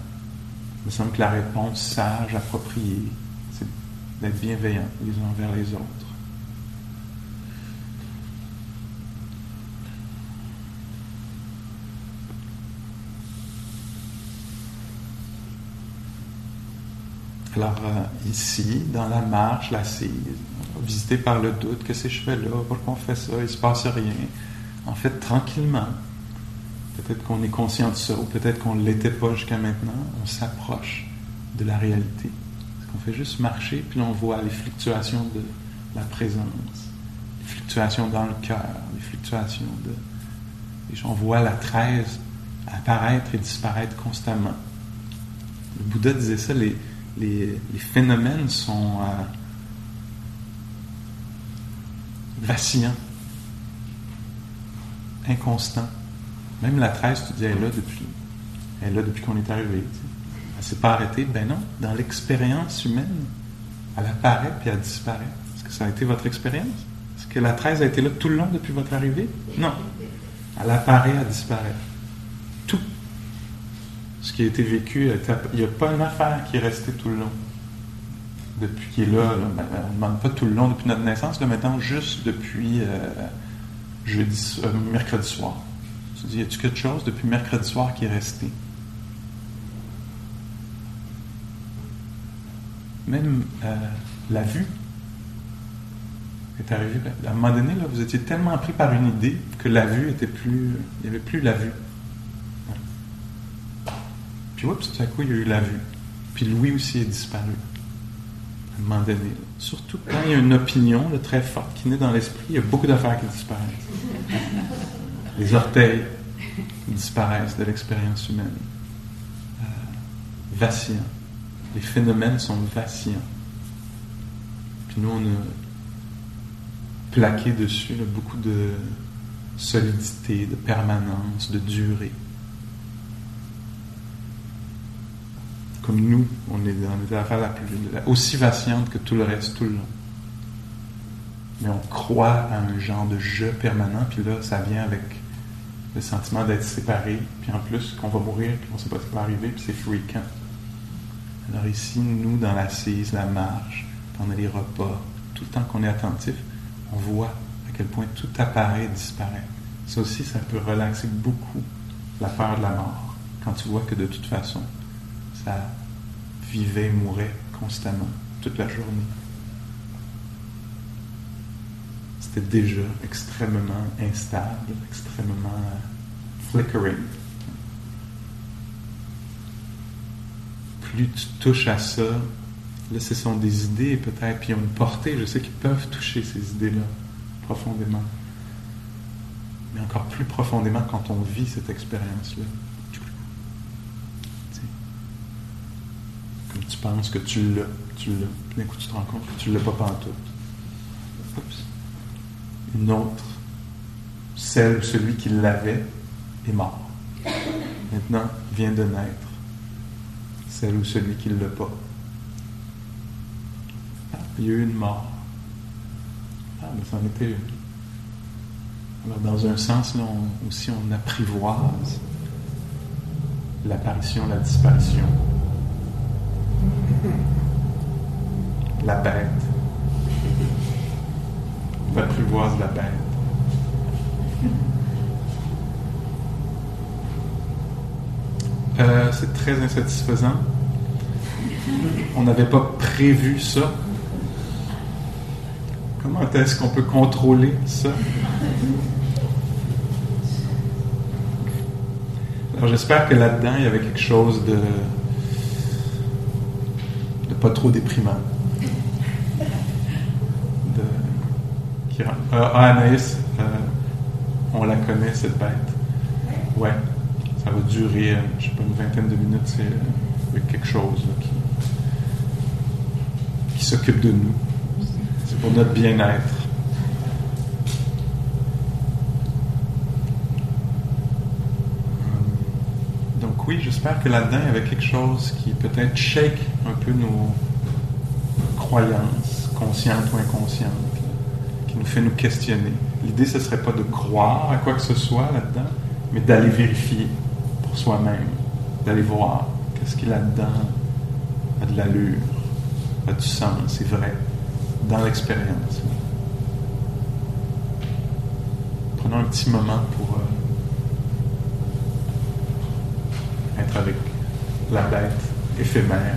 il me semble que la réponse sage, appropriée, c'est d'être bienveillant les uns envers les autres. Alors euh, ici, dans la marche, l'assise, visité par le doute, que ces cheveux-là, pourquoi on fait ça, il ne se passe rien. En fait, tranquillement, peut-être qu'on est conscient de ça, ou peut-être qu'on ne l'était pas jusqu'à maintenant, on s'approche de la réalité. Qu'on fait juste marcher, puis on voit les fluctuations de la présence, les fluctuations dans le cœur, les fluctuations de... Et on voit la 13 apparaître et disparaître constamment. Le Bouddha disait ça, les, les, phénomènes sont euh, vacillants, inconstants. Même la 13, tu dis, elle est là depuis, elle est là qu'on est arrivé. Elle ne s'est pas arrêtée. Ben non, dans l'expérience humaine, elle apparaît puis elle disparaît. Est-ce que ça a été votre expérience? Est-ce que la 13 a été là tout le long depuis votre arrivée? Non. Elle apparaît, elle disparaît ce qui a été vécu, il n'y a pas une affaire qui est restée tout le long. Depuis qu'il est là, ben, on ne demande pas tout le long depuis notre naissance, là, maintenant juste depuis euh, euh, mercredi soir. Tu dis, y a-tu quelque chose depuis mercredi soir qui est resté? Même euh, la vue est arrivée. À un moment donné, là, vous étiez tellement pris par une idée que la vue était plus. Il n'y avait plus la vue. Puis, oups, tout à coup, il y a eu la vue. Puis Louis aussi est disparu. À un moment donné. Surtout quand il y a une opinion très forte qui naît dans l'esprit, il y a beaucoup d'affaires qui disparaissent. Les orteils disparaissent de l'expérience humaine. Euh. Les phénomènes sont vacillants. Puis nous, on a plaqué dessus beaucoup de solidité, de permanence, de durée. Comme nous, on est dans des affaires la plus, aussi vacillante que tout le reste, tout le long. Mais on croit à un genre de jeu permanent, puis là, ça vient avec le sentiment d'être séparé, puis en plus qu'on va mourir, puis on ne sait pas ce qui va arriver, puis c'est fréquent. Alors ici, nous, dans l'assise, la marche, pendant les repas, tout le temps qu'on est attentif, on voit à quel point tout apparaît et disparaît. Ça aussi, ça peut relaxer beaucoup la peur de la mort, quand tu vois que de toute façon, ça vivait mourait constamment, toute la journée. C'était déjà extrêmement instable, extrêmement flickering. Plus tu touches à ça, là ce sont des idées peut-être, puis ont une portée, je sais qu'ils peuvent toucher ces idées-là profondément. Mais encore plus profondément quand on vit cette expérience-là. Tu penses que tu l'as, tu l'as. D'un coup, tu te rends compte que tu ne l'as pas pantoute. Oups. Une autre, celle ou celui qui l'avait, est mort. Maintenant, vient de naître. Celle ou celui qui ne l'a pas. Il y a eu une mort. Ah, mais ça en était une. Alors, dans un sens, là, aussi, on apprivoise l'apparition, la disparition la bête. L'apprivoise la bête. Euh, c'est très insatisfaisant. On n'avait pas prévu ça. Comment est-ce qu'on peut contrôler ça? Alors j'espère que là-dedans, il y avait quelque chose de, pas trop déprimant. Rentre. Euh, Anaïs, euh, on la connaît, cette bête. Ouais. Ça va durer, euh, je sais pas, une vingtaine de minutes. C'est quelque chose qui s'occupe de nous. C'est pour notre bien-être. Donc oui, j'espère que là-dedans, il y avait quelque chose qui peut-être shake un peu nos croyances, conscientes ou inconscientes, qui nous fait nous questionner. L'idée, ce ne serait pas de croire à quoi que ce soit là-dedans, mais d'aller vérifier pour soi-même, d'aller voir qu'est-ce qui là-dedans a de l'allure, a du sens, c'est vrai, dans l'expérience. Prenons un petit moment pour euh, être avec la bête éphémère.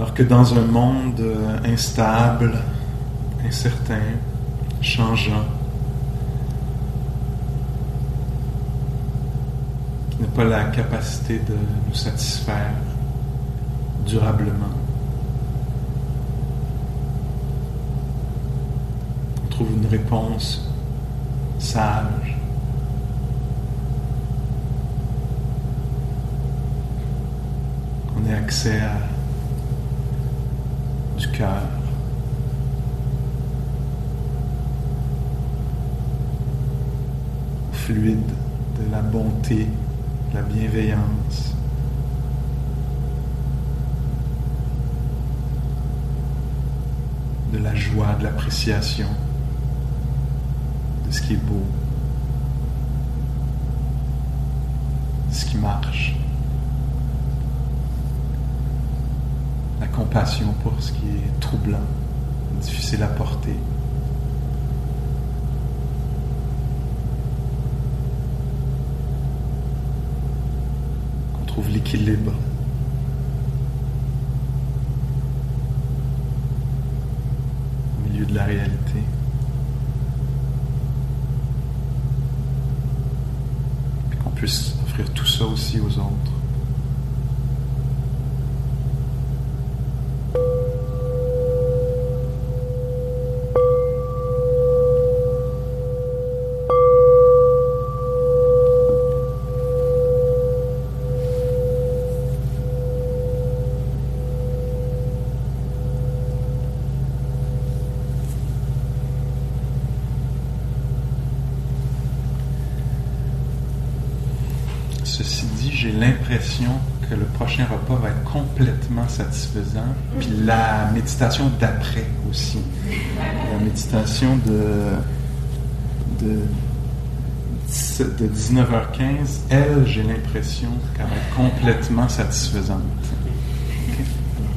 Alors que dans un monde euh, instable, incertain, changeant, qui n'a pas la capacité de nous satisfaire durablement, on trouve une réponse sage. Accès à fluide de la bonté, de la bienveillance. de la joie, de l'appréciation de ce qui est beau, de ce qui marche. Compassion pour ce qui est troublant, difficile à porter. Qu'on trouve l'équilibre. Au milieu de la réalité. Et qu'on puisse offrir tout ça aussi aux autres. Ceci dit, j'ai l'impression que le prochain repas va être complètement satisfaisant. Puis la méditation d'après aussi. La méditation de, de, de 19h15, elle, j'ai l'impression qu'elle va être complètement satisfaisante.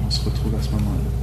On se retrouve à ce moment-là.